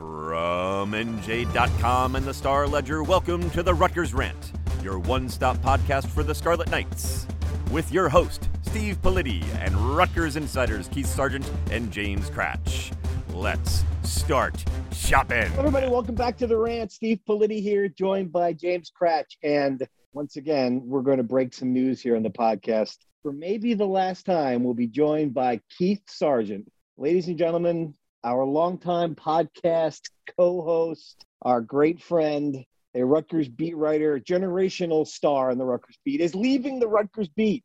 From NJ.com and the Star Ledger, welcome to the Rutgers Rant, your one stop podcast for the Scarlet Knights. With your host, Steve Politi, and Rutgers insiders Keith Sargent and James Kratch. Let's start shopping. Everybody, welcome back to the rant. Steve Politi here, joined by James Kratch. And once again, we're going to break some news here on the podcast. For maybe the last time, we'll be joined by Keith Sargent. Ladies and gentlemen, our longtime podcast co-host, our great friend, a Rutgers beat writer, generational star in the Rutgers beat, is leaving the Rutgers beat.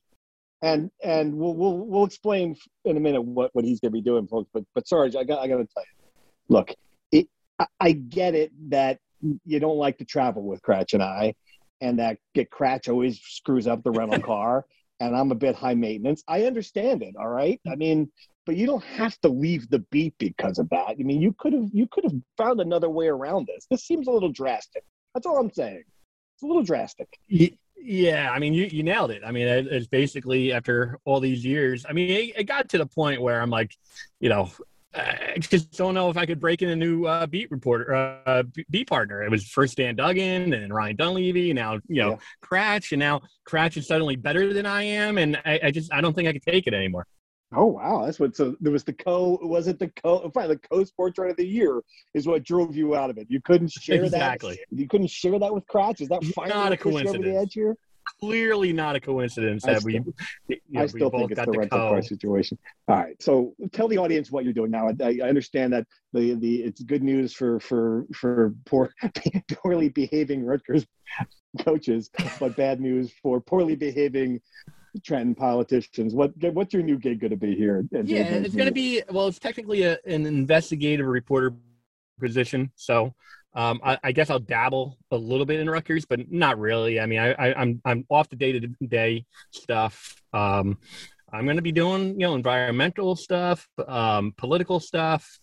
And and we'll we'll we'll explain in a minute what, what he's gonna be doing, folks. But but Sarge, I got I gotta tell you, look, it I, I get it that you don't like to travel with Kratch and I, and that get Kratch always screws up the rental car, and I'm a bit high maintenance. I understand it, all right. I mean, but you don't have to leave the beat because of that. I mean, you could have you could have found another way around this. This seems a little drastic. That's all I'm saying. It's a little drastic. Yeah, I mean, you, you nailed it. I mean, it, it's basically after all these years. I mean, it, it got to the point where I'm like, you know, I just don't know if I could break in a new uh, beat reporter, uh, beat partner. It was first Dan Duggan and Ryan Dunleavy. Now you know yeah. Kratch, and now Kratch is suddenly better than I am, and I, I just I don't think I could take it anymore. Oh wow, that's what. So there was the co. Was it the co? Fine, the co sports writer of the year is what drove you out of it. You couldn't share exactly. that. You couldn't share that with Kratch. Is that not a coincidence? Over the edge here? Clearly not a coincidence that still, we. You know, I still think it's the, the rental car situation. All right, so tell the audience what you're doing now. I, I understand that the the it's good news for for for poor poorly behaving Rutgers coaches, but bad news for poorly behaving Trenton politicians. What what's your new gig going to be here? Yeah, it's going to be well. It's technically a, an investigative reporter position, so um, I, I, guess I'll dabble a little bit in Rutgers, but not really. I mean, I, I, I'm I'm off the day to day stuff. Um, I'm going to be doing, you know, environmental stuff, um, political stuff,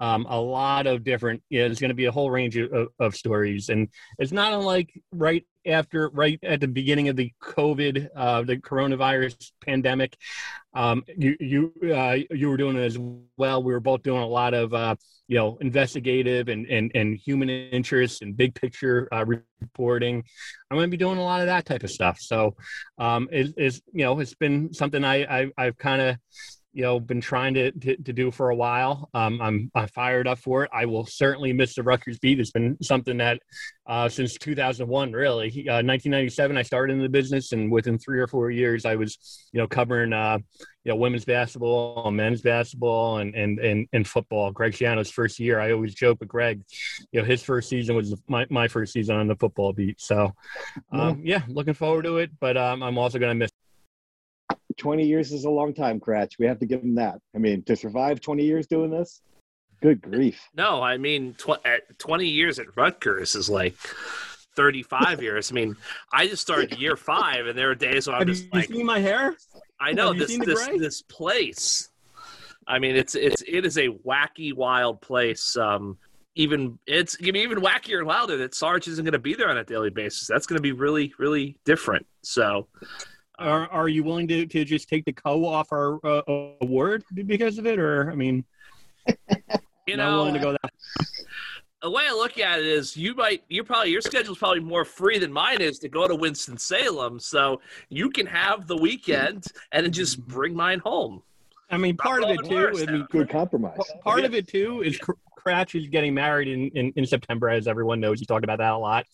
um, a lot of different. There's going to be a whole range of, of, stories, and it's not unlike right after, right at the beginning of the COVID, uh, the coronavirus pandemic. Um, you you uh, you were doing it as well. We were both doing a lot of uh, you know investigative and and and human interest and big picture uh, reporting. I'm going to be doing a lot of that type of stuff. So um, it, it's you know it's been something I, I I've kind of you know been trying to, to, to do for a while. Um, I'm I'm fired up for it. I will certainly miss the Rutgers beat. It's been something that uh, since 2001, really, uh, 1997, I started in the business, and within three or four years, I was you know covering uh, you know women's basketball, men's basketball, and and and, and football. Greg Schiano's first year, I always joke with Greg, you know his first season was my, my first season on the football beat. So um, yeah, looking forward to it, but um, I'm also going to miss 20 years is a long time, Kratch. We have to give him that. I mean, to survive 20 years doing this, good grief. No, I mean, tw- 20 years at Rutgers is like 35 years. I mean, I just started year five, and there are days when I'm have just you like, seen my hair? I know this this this place. I mean, it's it's it is a wacky, wild place. Um, even it's gonna be even wackier and wilder that Sarge isn't going to be there on a daily basis. That's going to be really, really different. So, are are you willing to, to just take the co off our uh, award because of it, or I mean, you know, willing to go that. The way I look at it is, you might, you're probably your schedule's probably more free than mine is to go to Winston Salem, so you can have the weekend and then just bring mine home. I mean, part of it too. I mean, good compromise. Part of it too is Kratch is getting married in, in, in September, as everyone knows. You talked about that a lot.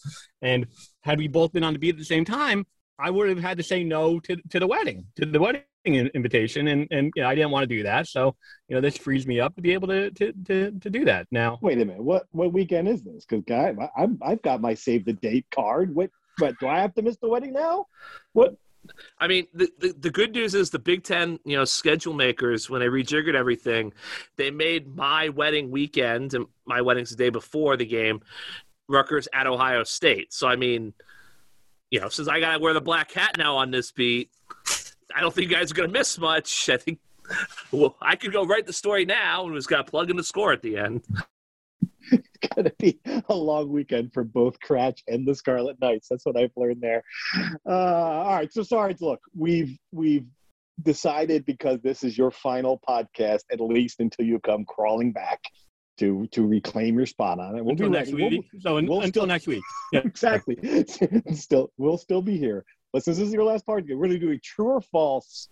And had we both been on the beat at the same time, I would have had to say no to, to the wedding, to the wedding invitation, and and you know, I didn't want to do that. So you know, this frees me up to be able to to to, to do that now. Wait a minute, what what weekend is this? Because guy, I, I've got my save the date card. What what do I have to miss the wedding now? What? I mean, the, the, the good news is the Big Ten, you know, schedule makers when they rejiggered everything, they made my wedding weekend and my wedding's the day before the game, Rutgers at Ohio State. So I mean you know, since I got to wear the black hat now on this beat, I don't think you guys are going to miss much. I think well, I could go write the story now and just got to plug in the score at the end. it's going to be a long weekend for both Kratch and the Scarlet Knights. That's what I've learned there. Uh, all right, so sorry. Look, we've we've decided because this is your final podcast, at least until you come crawling back to to reclaim your spot on it. We'll until be next ready. We'll- week. so un- we'll until still- next week. Yeah. exactly. still, we'll still be here. But since this is your last part, we're going to do a true or false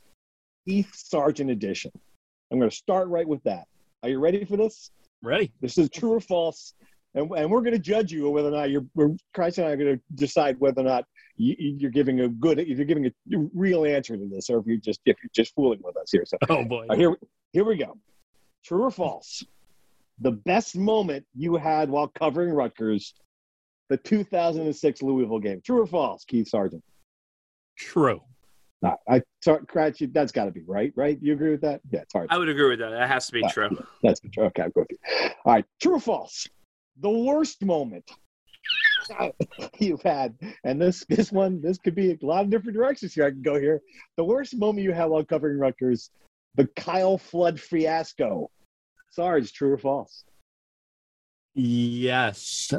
Keith Sargent edition. I'm going to start right with that. Are you ready for this? Ready? This is true or false, and, and we're going to judge you whether or not you're. We're, Christ and I are going to decide whether or not you, you're giving a good, if you're giving a real answer to this, or if you're just if you're just fooling with us here. So Oh boy. here, here we go. True or false? The best moment you had while covering Rutgers, the 2006 Louisville game. True or false, Keith Sargent? True. No, I sorry, Kratch, you- that's got to be right, right? You agree with that? Yeah, it's hard. I would agree with that. That has to be Yeah. true. That's true. Okay, I'll go with you. All right, true or false? The worst moment you've had, and this this one, this could be a lot of different directions here. I can go here. The worst moment you had while covering Rutgers, the Kyle Flood fiasco. Sarge, true or false? Yes.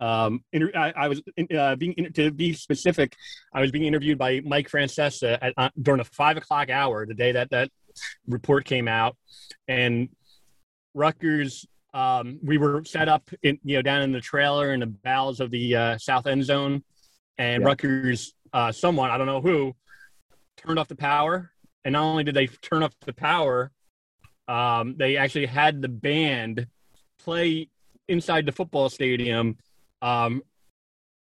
Um, inter- I, I was uh, being to be specific. I was being interviewed by Mike Francesa at, uh, during the five o'clock hour, the day that that report came out, and Rutgers. Um, we were set up in you know down in the trailer in the bowels of the uh, south end zone, and Yeah. Rutgers, uh, someone I don't know who, turned off the power, and not only did they turn off the power, um, they actually had the band play inside the football stadium um,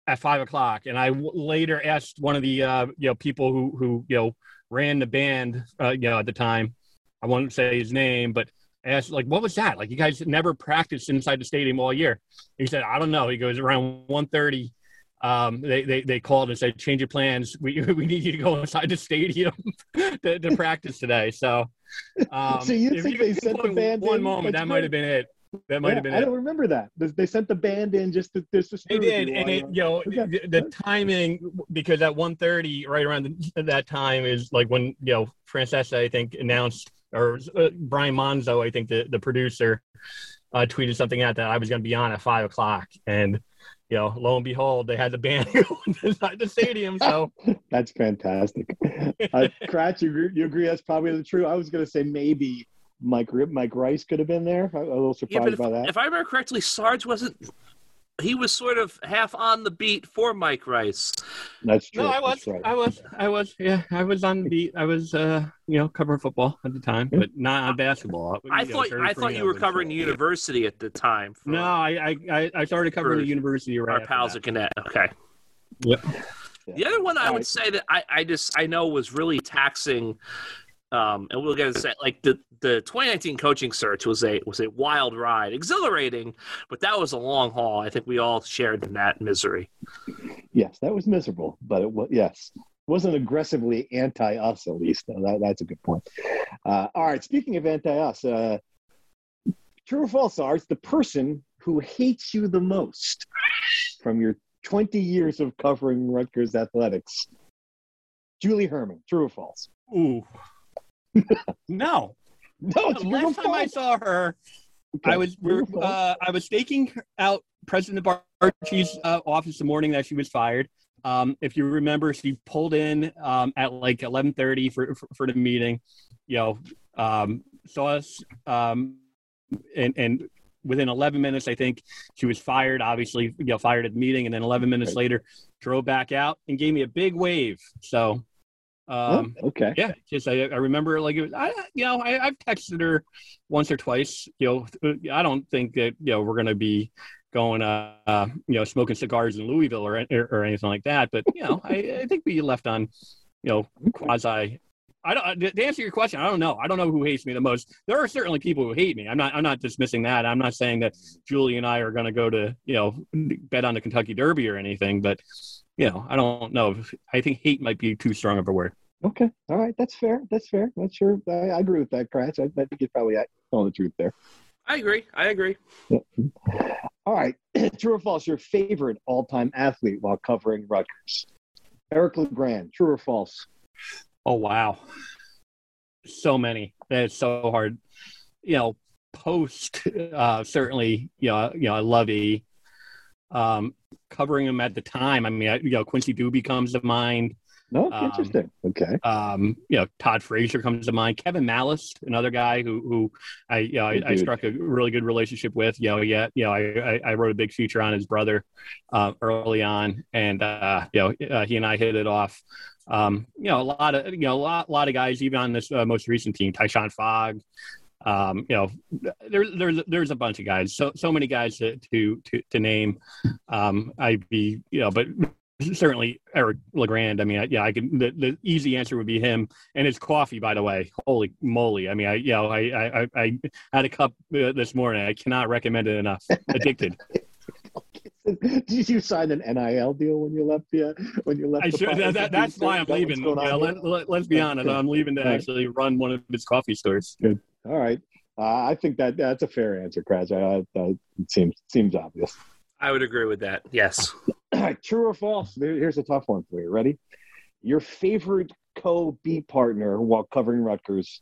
at five o'clock. And I w- later asked one of the uh, you know people who who you know ran the band uh, you know at the time. I won't say his name, but I asked like, what was that? Like you guys never practiced inside the stadium all year. He said, I don't know. He goes around one thirty. Um, they, they they called and said, change your plans. We we need you to go inside the stadium to, to practice today. So, um, So you think could they sent the band one in? moment? That might have been it. That might Yeah, have been I it. don't remember that. They- sent the band in just to just to They did, and it, you know, Okay. the, the timing because at 1.30, right around the, that time is like when you know Francesa, I think, announced or uh, Brian Monzo, I think the the producer, uh, tweeted something out that I was going to be on at five o'clock, and you know, lo and behold, they had the band inside the stadium. So That's fantastic. Uh, Kratch, you agree, you agree that's probably the true? I was going to say maybe Mike Mike Rice could have been there. I'm a little surprised but if, by that. if I remember correctly, Sarge wasn't. He was sort of half on the beat for Mike Rice. that's true. no, I was, right. I was, I was, yeah, I was on the beat. I was, uh, you know, covering football at the time, but not on basketball. I You know, thought I thought you were covering uh, the university at the time. For No, I, I, I- I started covering For the university right our pals that. at Gannett. Okay. Yep. The other one I All would right. say that I, I just I know was really taxing, um, and we'll get to say like the the 2019 coaching search was a was a wild ride, exhilarating, but that was a long haul. I think we all shared in that misery. Yes, that was miserable, but it was yes, wasn't aggressively anti us at least. No, that, that's a good point. Uh, all right, speaking of anti us, uh, true or false, Sarge? The person who hates you the most from your 20 years of covering Rutgers athletics, Julie Hermann. True or false? Ooh. No. No, it's The last time I saw her, Okay, I was uh, I was staking out President Barchi's uh, office the morning that she was fired. Um, if you remember, she pulled in um, at like 11:30 for, for for the meeting. You know, um, saw us, um, and and within 11 minutes, I think she was fired. Obviously, you know, fired at the meeting, and then 11 minutes Right. later, drove back out and gave me a big wave. So. Um, Oh, okay. yeah, just I, I remember like it was, I, you know, I, I've texted her once or twice. You know, I don't think that you know we're gonna be going, uh, uh you know, smoking cigars in Louisville or or, or anything like that. But you know, I, I think we left on, you know, quasi. I don't. To answer your question, I don't know. I don't know who hates me the most. There are certainly people who hate me. I'm not. I'm not dismissing that. I'm not saying that Julie and I are going to go to you know bet on the Kentucky Derby or anything. But you know, I don't know. I think hate might be too strong of a word. Okay. All right. That's fair. That's fair. That's sure. I, I agree with that, Kratch. I, I think you're probably telling the truth there. I agree. I agree. All right. True or false? Your favorite all-time athlete while covering Rutgers? Eric LeGrand. True or false? Oh wow, so many. That's so hard. You know, post uh, certainly. You know, you know, I love E. Um, covering him at the time. I mean, I, you know, Quincy Douby comes to mind. No, Um, interesting. Okay. Um, you know, Todd Frazier comes to mind. Kevin Malast, another guy who who I you know I, I struck a really good relationship with. You know, yeah, you know, I I, I wrote a big feature on his brother uh, early on, and uh, you know, uh, he and I hit it off. Um, you know, a lot of you know a lot lot of guys even on this uh, most recent team, Tyshawn Fogg. Um, you know, there's there's there's a bunch of guys, so so many guys to to to, to name. Um, I'd be you know, but certainly Eric Legrand. I mean, I, yeah, I can. The, the easy answer would be him and his coffee. By the way, holy moly! I mean, I you know, I I, I, I had a cup uh, this morning. I cannot recommend it enough. Addicted. Did you sign an NIL deal when you left the when you left? I sure, that, that, that's why I'm leaving. Yeah, here? let, let, us be honest. I'm leaving to actually run one of his coffee stores. All right. Uh, I think that that's a fair answer, Kratch. Uh, uh, it seems seems obvious. I would agree with that. Yes. True or false? Here's a tough one for you. Ready? Your favorite co-beat partner while covering Rutgers,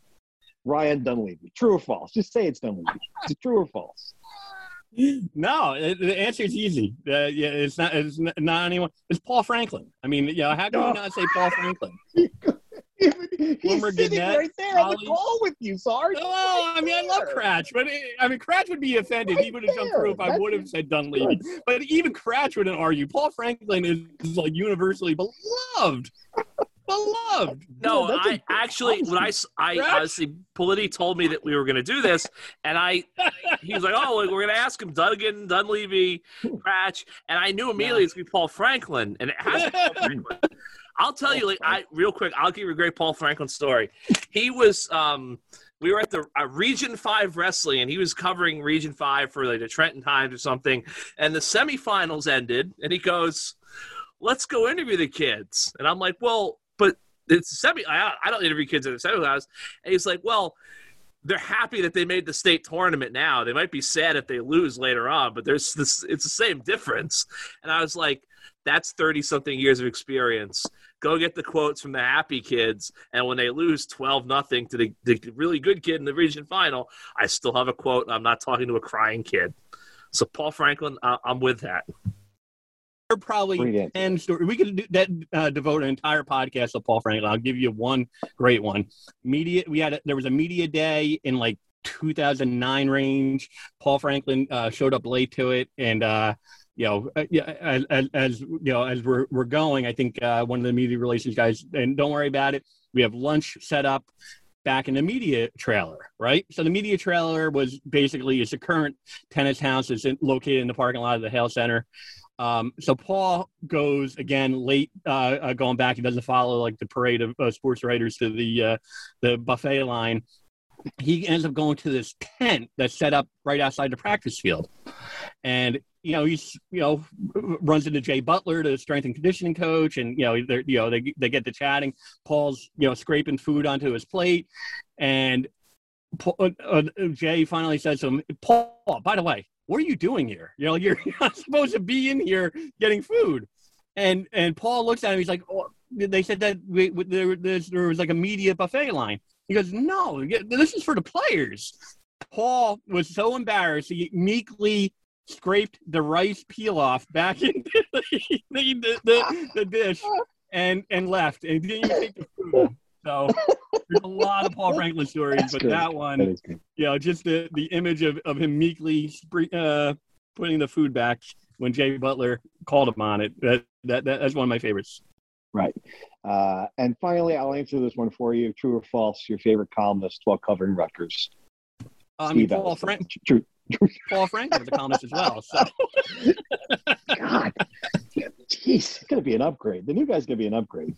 Ryan Dunleavy. True or false? Just say it's Dunleavy. Is it true or false? No, it, the answer is easy. Uh, yeah, it's not. It's not anyone. It's Paul Franklin. I mean, you know, how can No. you not say Paul Franklin? He's Former sitting Gannett, right there on the Holly- call with you, Sarge. Oh, I mean, I love Kratch, but it, I mean, Kratch would be offended. he would have jumped through if I would have said Dunleavy. But even Kratch wouldn't argue. Paul Franklin is, is like universally beloved, beloved. No, a I actually when I Correct. honestly Politi told me that we were going to do this, and I he was like, "Oh, we're going to ask him Duggan, Dunleavy, Kratch," and I knew immediately it's going to be Paul Franklin, and it has to be Paul Franklin. I'll tell you, like, I real quick, I'll give you a great Paul Franklin story. He was, um, we were at the uh, Region Five wrestling, and he was covering Region Five for like the Trenton Times or something, and the semifinals ended, and he goes, "Let's go interview the kids," and I'm like, "Well, but." It's semi. I, I don't interview kids in the semifinals, and he's like, "Well, they're happy that they made the state tournament now. They might be sad if they lose later on, but there's this it's the same difference. And I was like, that's 30 something years of experience. Go get the quotes from the happy kids. And when they lose 12 nothing to the, the really good kid in the region final, I still have a quote. I'm not talking to a crying kid. So Paul Franklin, I, I'm with that. Are probably. 10 stories. We could do that, uh, devote an entire podcast to Paul Franklin. I'll give you one great one. Media, we had, a, there was a media day in like 2009 range. Paul Franklin uh, showed up late to it. And, uh, you know, uh, yeah, as, as, you know, as we're, we're going, I think uh, one of the media relations guys, and don't worry about it, we have lunch set up back in the media trailer, right? So the media trailer was basically it's a current tennis house is located in the parking lot of the Hale Center. Um, so Paul goes again late, uh, uh, going back. He doesn't follow like the parade of uh, sports writers to the uh, the buffet line. He ends up going to this tent that's set up right outside the practice field, and you know he's you know runs into Jay Butler, the strength and conditioning coach, and you know they you know they they get to chatting. Paul's you know scraping food onto his plate, and Paul, uh, Jay finally says to him, "Paul, by the way, what are you doing here? You know, you're, not supposed to be in here getting food." And and Paul looks at him. He's like, oh, "They said that we, there, there's, there was like a media buffet line." He goes, "No, this is for the players." Paul was so embarrassed he meekly scraped the rice peel off back into the, the, the, the dish and and left and didn't even take the food. So there's a lot of Paul Franklin stories, That's but good. that That one, is good. you know, just the the image of, of him meekly uh, putting the food back when Jay Butler called him on it. That, that, that that's one of my favorites. Right. Uh, and finally, I'll answer this one for you. True or false? Your favorite columnist while covering Rutgers? I mean, Paul. Frank, True. Paul Franklin was a columnist as well. So God, jeez, it's gonna be an upgrade. The new guy's gonna be an upgrade.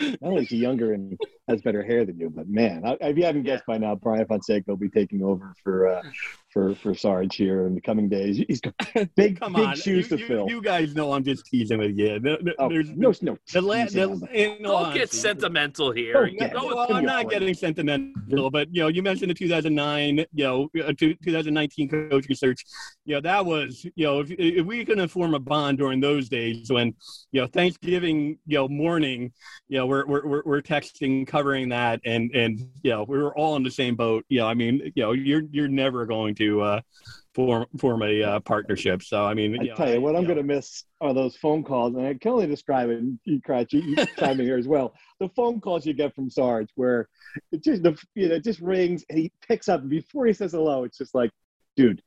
Not only is he younger and has better hair than you, but man, I, if you haven't guessed by now, Brian Fonseca will be taking over for uh, for for Sarge here in the coming days. He's got big come big on, shoes you, to you- fill. You guys know I'm just teasing with you. No, no, oh, there's no, no. the, la- teasing the, on the- in all Don't get sentimental here. Don't You get go well, I'm not break. getting sentimental, but you know, you mentioned the 2009, you know, uh, two- 2019 coach research. You know, that was, you know, if, if we can form a bond during those days when, you know, Thanksgiving, you know, morning, you know, we're we're we're, we're texting, covering that, and and you know, we were all in the same boat. You know, I mean, you know, you're you're never going to. Uh form form a uh, partnership. So I mean, I know, tell you what, I'm going to miss are those phone calls, and I can only describe it. And you, Kratch, you, you chime in here as well. The phone calls you get from Sarge, where it just the you know it just rings, and he picks up and before he says hello. It's just like, dude,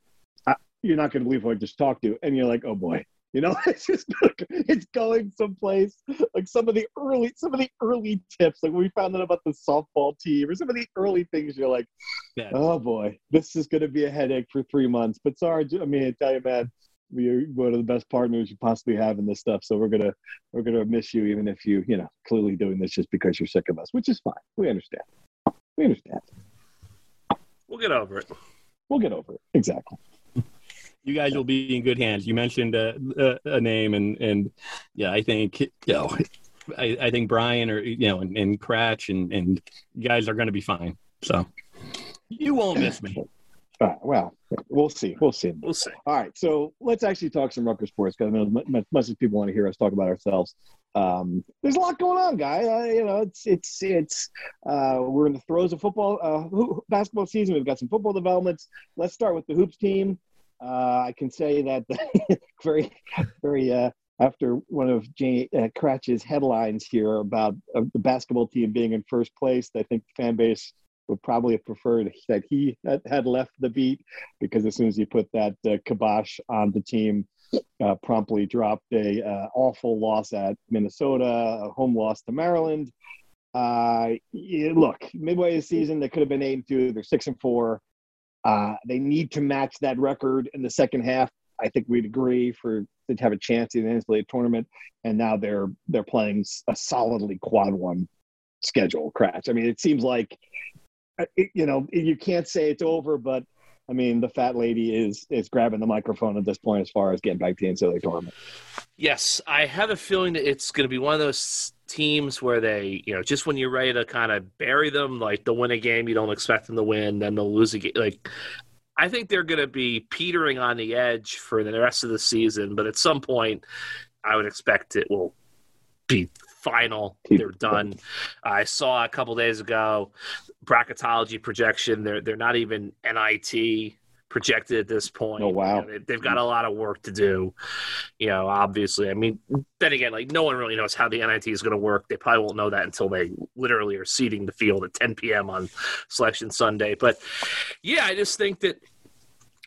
I, you're not going to believe who I just talked to, and you're like, oh boy. You know, it's just it's going someplace. Like some of the early, some of the early tips, like when we found out about the softball team, or some of the early things. You're like, Yeah. oh boy, this is going to be a headache for three months. But Sarge, I mean, I tell you, man, we are one of the best partners you possibly have in this stuff. So we're gonna we're gonna miss you, even if you you know clearly doing this just because you're sick of us, which is fine. We understand. We understand. We'll get over it. We'll get over it. Exactly. You guys will be in good hands. You mentioned uh, a, a name, and and yeah, I think you know, I, I think Brian or you know, and, and Kratch and and you guys are going to be fine. So you won't miss me. All right, well, we'll see. We'll see. We'll see. All right, so let's actually talk some Rutgers sports because I know mu- much, as people want to hear us talk about ourselves. Um, there's a lot going on, guy. Uh, you know, it's it's it's uh, we're in the throes of football uh, basketball season. We've got some football developments. Let's start with the hoops team. Uh, I can say that very very uh, after one of Jay uh, Kratch's headlines here about uh, the basketball team being in first place. I think fan base would probably have preferred that he had, left the beat because as soon as he put that uh, kibosh on the team, uh, promptly dropped a uh, awful loss at Minnesota, a home loss to Maryland. Look, midway of the season, they could have been eight and two. They're six and four. Uh, they need to match that record in the second half. I think we'd agree for to have a chance in the NCAA tournament. And now they're they're playing a solidly quad one schedule. Kratch. I mean, it seems like uh, you know you can't say it's over, but I mean, the fat lady is is grabbing the microphone at this point as far as getting back to the NCAA tournament. Yes, I have a feeling that it's going to be one of those teams where they, you know, just when you're ready to kind of bury them, like they'll win a game you don't expect them to win, then they'll lose a game. Like, I think they're going to be petering on the edge for the rest of the season, but at some point, I would expect it will be final. They're done. I saw a couple days ago bracketology projection. They're they're not even NIT projected at this point. Oh, wow. You know, they, have got a lot of work to do. You know, obviously. I mean, then again, like no one really knows how the NIT is going to work. They probably won't know that until they literally are seeding the field at 10 p.m. on Selection Sunday. But yeah, I just think that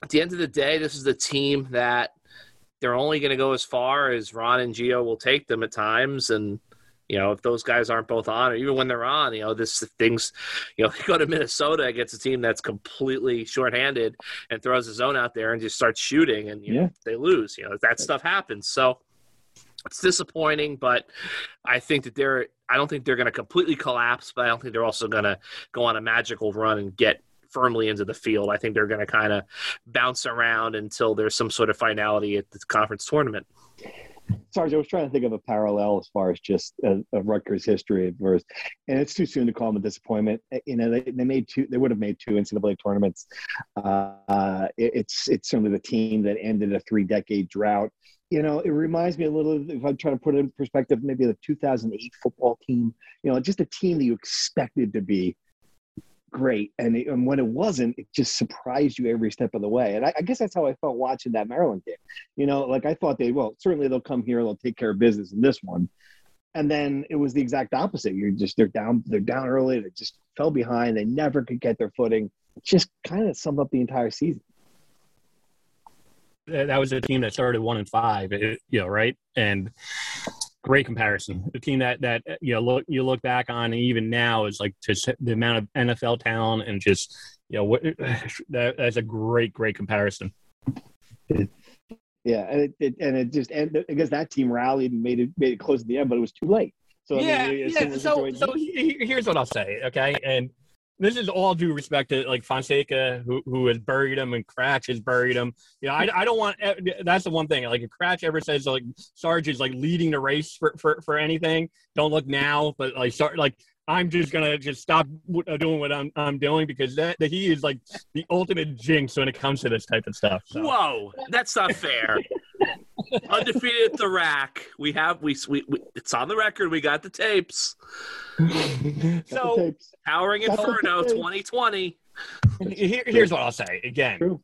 at the end of the day, this is the team that they're only going to go as far as Ron and Geo will take them at times, and you know, if those guys aren't both on, or even when they're on, you know, this things, you know, go to Minnesota against a team that's completely shorthanded and throws a zone out there and just starts shooting, and you Yeah. know, they lose. You know, that stuff happens. So it's disappointing, but I think that they're. I don't think they're going to completely collapse, but I don't think they're also going to go on a magical run and get firmly into the field. I think they're going to kind of bounce around until there's some sort of finality at the conference tournament. Sarge, I was trying to think of a parallel as far as just uh, of Rutgers history versus, and it's too soon to call them a disappointment. Uh, You know, they, they made two, they would have made two NCAA tournaments. Uh, it, it's it's certainly the team that ended a three decade drought. You know, it reminds me a little. If I'm trying to put it in perspective, maybe the 2008 football team. You know, just a team that you expected to be great, and, it, and when it wasn't, it just surprised you every step of the way. And I, I guess that's how I felt watching that Maryland game. You know, like I thought they well, certainly they'll come here, they'll take care of business in this one. And then it was the exact opposite. You're just they're down, they're down early, they just fell behind, they never could get their footing. Just kind of summed up the entire season. that that was a team that started one and five, you know, right? And great comparison. The team that that uh, you know look you look back on, and even now is like just the amount of NFL talent and just you know what uh, that, that's a great great comparison. Yeah, and it, it and it just and I guess that team rallied and made it made it close at the end, but it was too late. So I yeah, mean, yeah. So, so he- he- here's what I'll say, okay? And this is all due respect to like Fonseca, who who has buried him, and Kratch has buried him. You know, I, I don't want. That's the one thing. Like if Kratch ever says like Sarge is like leading the race for for, for anything, don't look now. But like Sarge, like I'm just gonna just stop uh, doing what I'm I'm doing because that, that he is like the ultimate jinx when it comes to this type of stuff. So. Whoa, that's not fair. Undefeated at the RAC. We have we, we we it's on the record. We got the tapes. Got the so tapes. Towering Got Inferno 2020. Here, here's what I'll say again. True.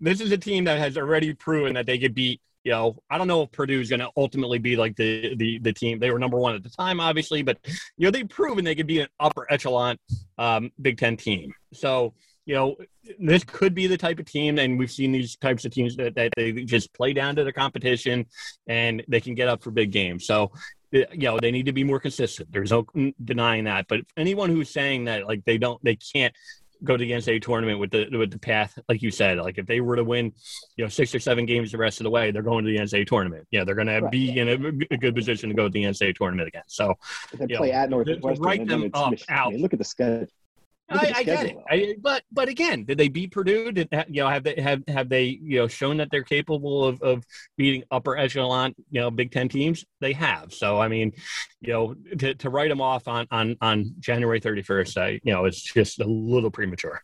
this is a team that has already proven that they could beat. You know, I don't know if Purdue is going to ultimately be like the, the the team. They were number one at the time, obviously, but you know they've proven they could be an upper echelon um, Big Ten team. So you know, this could be the type of team, and we've seen these types of teams that, that they just play down to the competition and they can get up for big games. So, you know, they need to be more consistent. There's no denying that. But anyone who's saying that, like, they don't, they can't go to the NCAA tournament with the with the path, like you said, like if they were to win, you know, six or seven games the rest of the way, they're going to the NCAA tournament. Yeah, they're going right. to be in a, a, good position to go to the NCAA tournament again. So if they play know, at Northwestern, write them up out. I mean, look at the schedule. I, I get it, I, but but again, did they beat Purdue? Did you know have they have have they you know shown that they're capable of, of beating upper echelon you know Big Ten teams? They have. So I mean, you know, to, to write them off on on on January thirty first, I you know it's just a little premature.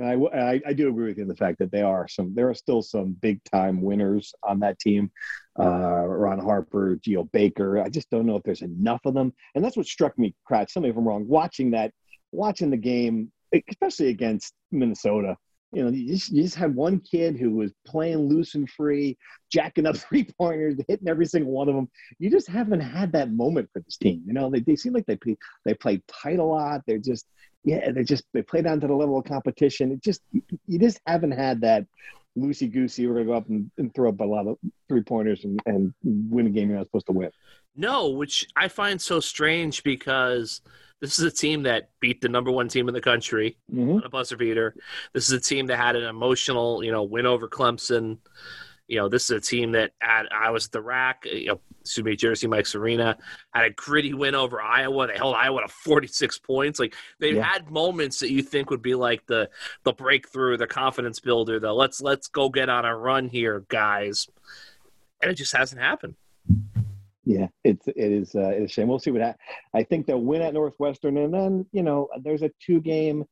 I, I, I, do agree with you in the fact that they are some there are still some big time winners on that team. Uh, Ron Harper, Geo Baker. I just don't know if there's enough of them, and that's what struck me. Kratch, some of them wrong. Watching that watching the game, especially against Minnesota, you know, you just, you just had one kid who was playing loose and free, jacking up three pointers, hitting every single one of them. You just haven't had that moment for this team. You know, they, they seem like they play, they play tight a lot. They're just, yeah, they just, they play down to the level of competition. It just, you just haven't had that loosey goosey. We're going to go up and, and, throw up a lot of three pointers and, and win a game you're not supposed to win. No, which I find so strange because – this is a team that beat the number one team in the country mm-hmm. on a buzzer beater. This is a team that had an emotional, you know, win over Clemson. You know, this is a team that had I was at the RAC, you know, excuse me, Jersey Mike's Arena had a gritty win over Iowa. They held Iowa to 46 points. Like they've yeah. had moments that you think would be like the the breakthrough, the confidence builder, the let's let's go get on a run here, guys. And it just hasn't happened. Yeah, it's it is uh, it's a shame. We'll see what happens. I think they'll win at Northwestern, and then you know there's a two game.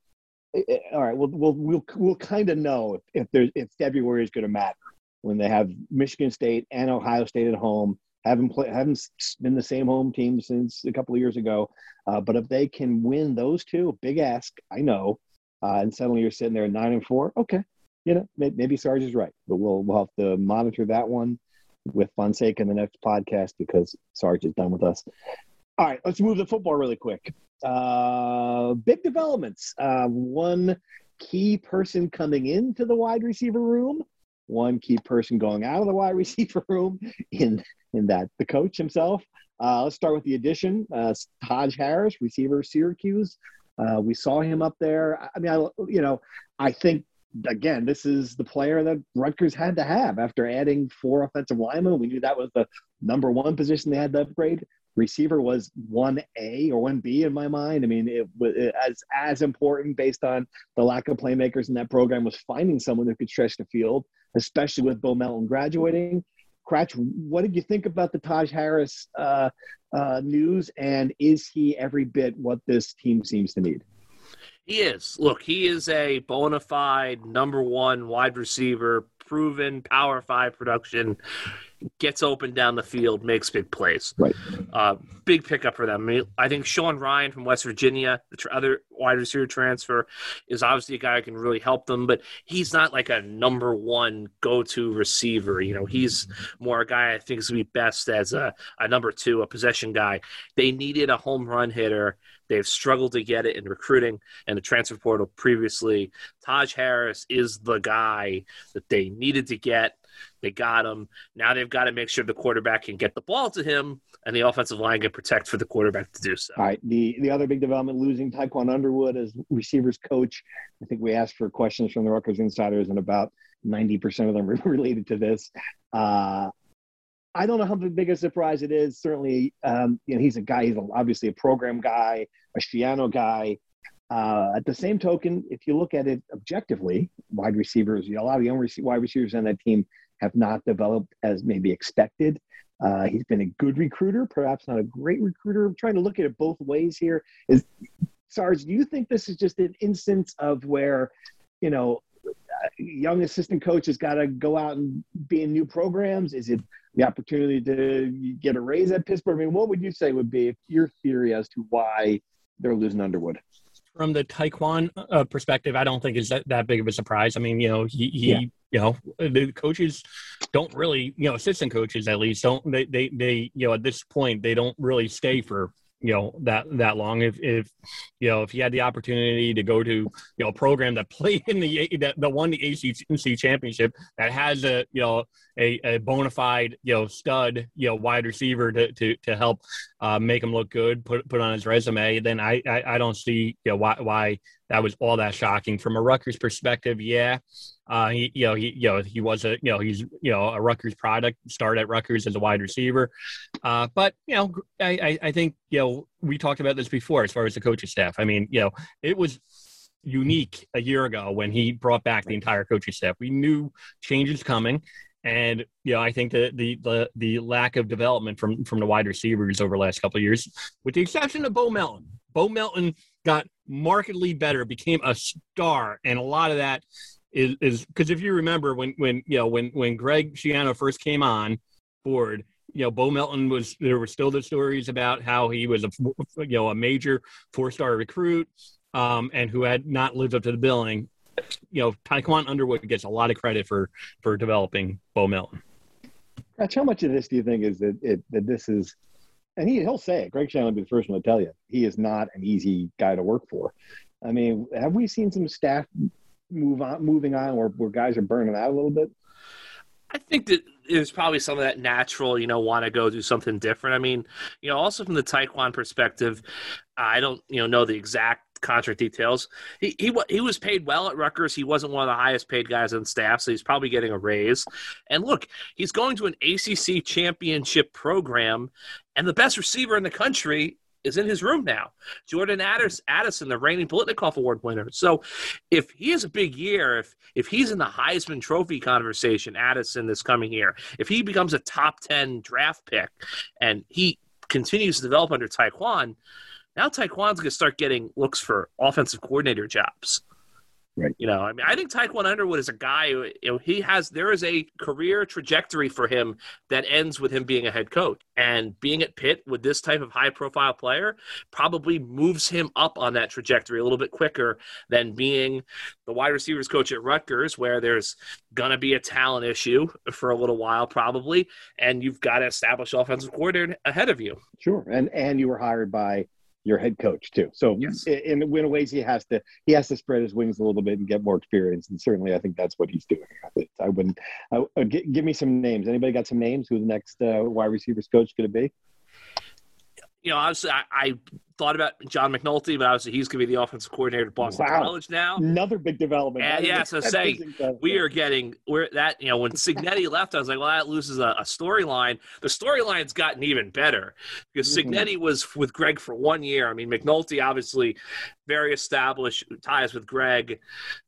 Eh, eh, all right, we'll we'll we'll, we'll kind of know if, if there's if February is going to matter when they have Michigan State and Ohio State at home. Haven't play, haven't been the same home team since a couple of years ago. Uh, but if they can win those two, big ask, I know. Uh, and suddenly you're sitting there nine and four. Okay, you know maybe, maybe Sarge is right, but we'll we'll have to monitor that one with Fonseca in the next podcast because Sarge is done with us. All right, let's move to football really quick. Uh, big developments. Uh, one key person coming into the wide receiver room, one key person going out of the wide receiver room in in that the coach himself. Uh, let's start with the addition. Uh, Taj Harris, receiver, Syracuse. Uh, we saw him up there. I mean, I, you know, I think again, this is the player that Rutgers had to have after adding four offensive linemen. We knew that was the number one position they had to upgrade. Receiver was one A or one B in my mind. I mean, it was as as important based on the lack of playmakers in that program was finding someone who could stretch the field, especially with Bo Melton graduating. Kratch, what did you think about the Taj Harris uh, uh, news, and is he every bit what this team seems to need? He is. Look, he is a bona fide number one wide receiver, proven power five production, gets open down the field, makes big plays. Right. Uh, big pickup for them. I, mean, I think Sean Ryan from West Virginia, the tr- other wide receiver transfer, is obviously a guy who can really help them, but he's not like a number one go to receiver. You know, he's more a guy I think is going to be best as a, a number two, a possession guy. They needed a home run hitter They've struggled to get it in recruiting and the transfer portal previously. Taj Harris is the guy that they needed to get. They got him. Now they've got to make sure the quarterback can get the ball to him and the offensive line can protect for the quarterback to do so. All right. The the other big development losing Tiquan Underwood as receivers coach. I think we asked for questions from the Rutgers insiders, and about 90% of them were related to this. Uh, I don't know how big a surprise it is. Certainly, um, you know, he's a guy. He's obviously a program guy, a Schiano guy. Uh, at the same token, if you look at it objectively, wide receivers, a lot of young wide receivers on that team have not developed as maybe expected. Uh, he's been a good recruiter, perhaps not a great recruiter. I'm trying to look at it both ways here. Is Sarge, do you think this is just an instance of where, you know, young assistant coach has got to go out and be in new programs? Is it the opportunity to get a raise at Pittsburgh? I mean, what would you say would be your theory as to why they're losing Underwood? From the Tiquan uh, perspective, I don't think it's that, that big of a surprise. I mean, you know, he, he yeah. you know, the coaches don't really, you know, assistant coaches at least don't they they they you know at this point they don't really stay for you know that that long. If if you know if you had the opportunity to go to you know a program that played in the that, that won the ACC championship that has a you know a, a bona fide you know stud you know wide receiver to to, to help uh, make him look good put put on his resume then I, I I don't see you know why why that was all that shocking from a Rutgers perspective yeah uh, he, you know, he, you know, he was a, you know, he's, you know, a Rutgers product. Started at Rutgers as a wide receiver, uh, but you know, I, I, think, you know, we talked about this before as far as the coaching staff. I mean, you know, it was unique a year ago when he brought back the entire coaching staff. We knew changes coming, and you know, I think the the the, the lack of development from from the wide receivers over the last couple of years, with the exception of Bo Melton. Bo Melton got markedly better, became a star, and a lot of that is is because if you remember when when you know when when Greg Schiano first came on board, you know Bo Melton was there were still the stories about how he was a you know a major four star recruit um, and who had not lived up to the billing. You know, Tiquan Underwood gets a lot of credit for for developing Bo Melton. how much of this do you think is that it, that this is, and he he'll say it. Greg Schiano will be the first one to tell you he is not an easy guy to work for. I mean, have we seen some staff move on, moving on, where where guys are burning out a little bit? I think that there's probably some of that natural, you know, want to go do something different. I mean, you know, also from the Tiquan perspective, I don't, you know, know the exact contract details. He he he was paid well at Rutgers. He wasn't one of the highest paid guys on staff, so he's probably getting a raise. And look, he's going to an ACC championship program, and the best receiver in the country is in his room now. Jordan Addison, the reigning Biletnikoff Award winner. So, if he has a big year, if if he's in the Heisman Trophy conversation, Addison this coming year, if he becomes a top ten draft pick, and he continues to develop under Tiquan, now Tiquan's going to start getting looks for offensive coordinator jobs. Right. You know, I mean, I think Tiquan Underwood is a guy who, you know, he has, there is a career trajectory for him that ends with him being a head coach. And being at Pitt with this type of high profile player probably moves him up on that trajectory a little bit quicker than being the wide receivers coach at Rutgers, where there's going to be a talent issue for a little while, probably. And you've got to establish offensive coordinator ahead of you. Sure. And, and you were hired by your head coach too. So yes. in, in ways, he has to he has to spread his wings a little bit and get more experience. And certainly, I think that's what he's doing. I wouldn't I, uh, give me some names. Anybody got some names? Who the next uh, wide receivers coach going to be? You know, obviously, I, I thought about John McNulty, but obviously he's going to be the offensive coordinator at Boston wow. College now. Another big development. And yeah, so say we are getting we're that you know when Cignetti left, I was like, well, that loses a, a storyline. The storyline's gotten even better because mm-hmm. Cignetti was with Greg for one year. I mean, McNulty obviously very established ties with Greg.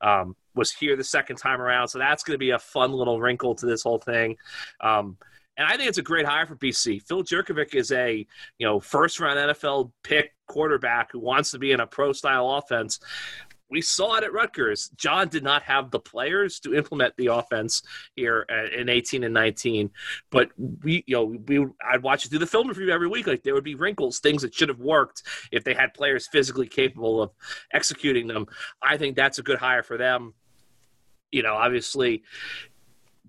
Um, was here the second time around, so that's going to be a fun little wrinkle to this whole thing. Um, and I think it's a great hire for BC. Phil Jurkovec is a you know first round NFL pick quarterback who wants to be in a pro style offense. We saw it at Rutgers. John did not have the players to implement the offense here uh, in 18 and 19, but we, you know, we I'd watch it through the film review every week. Like there would be wrinkles, things that should have worked if they had players physically capable of executing them. I think that's a good hire for them. You know, obviously,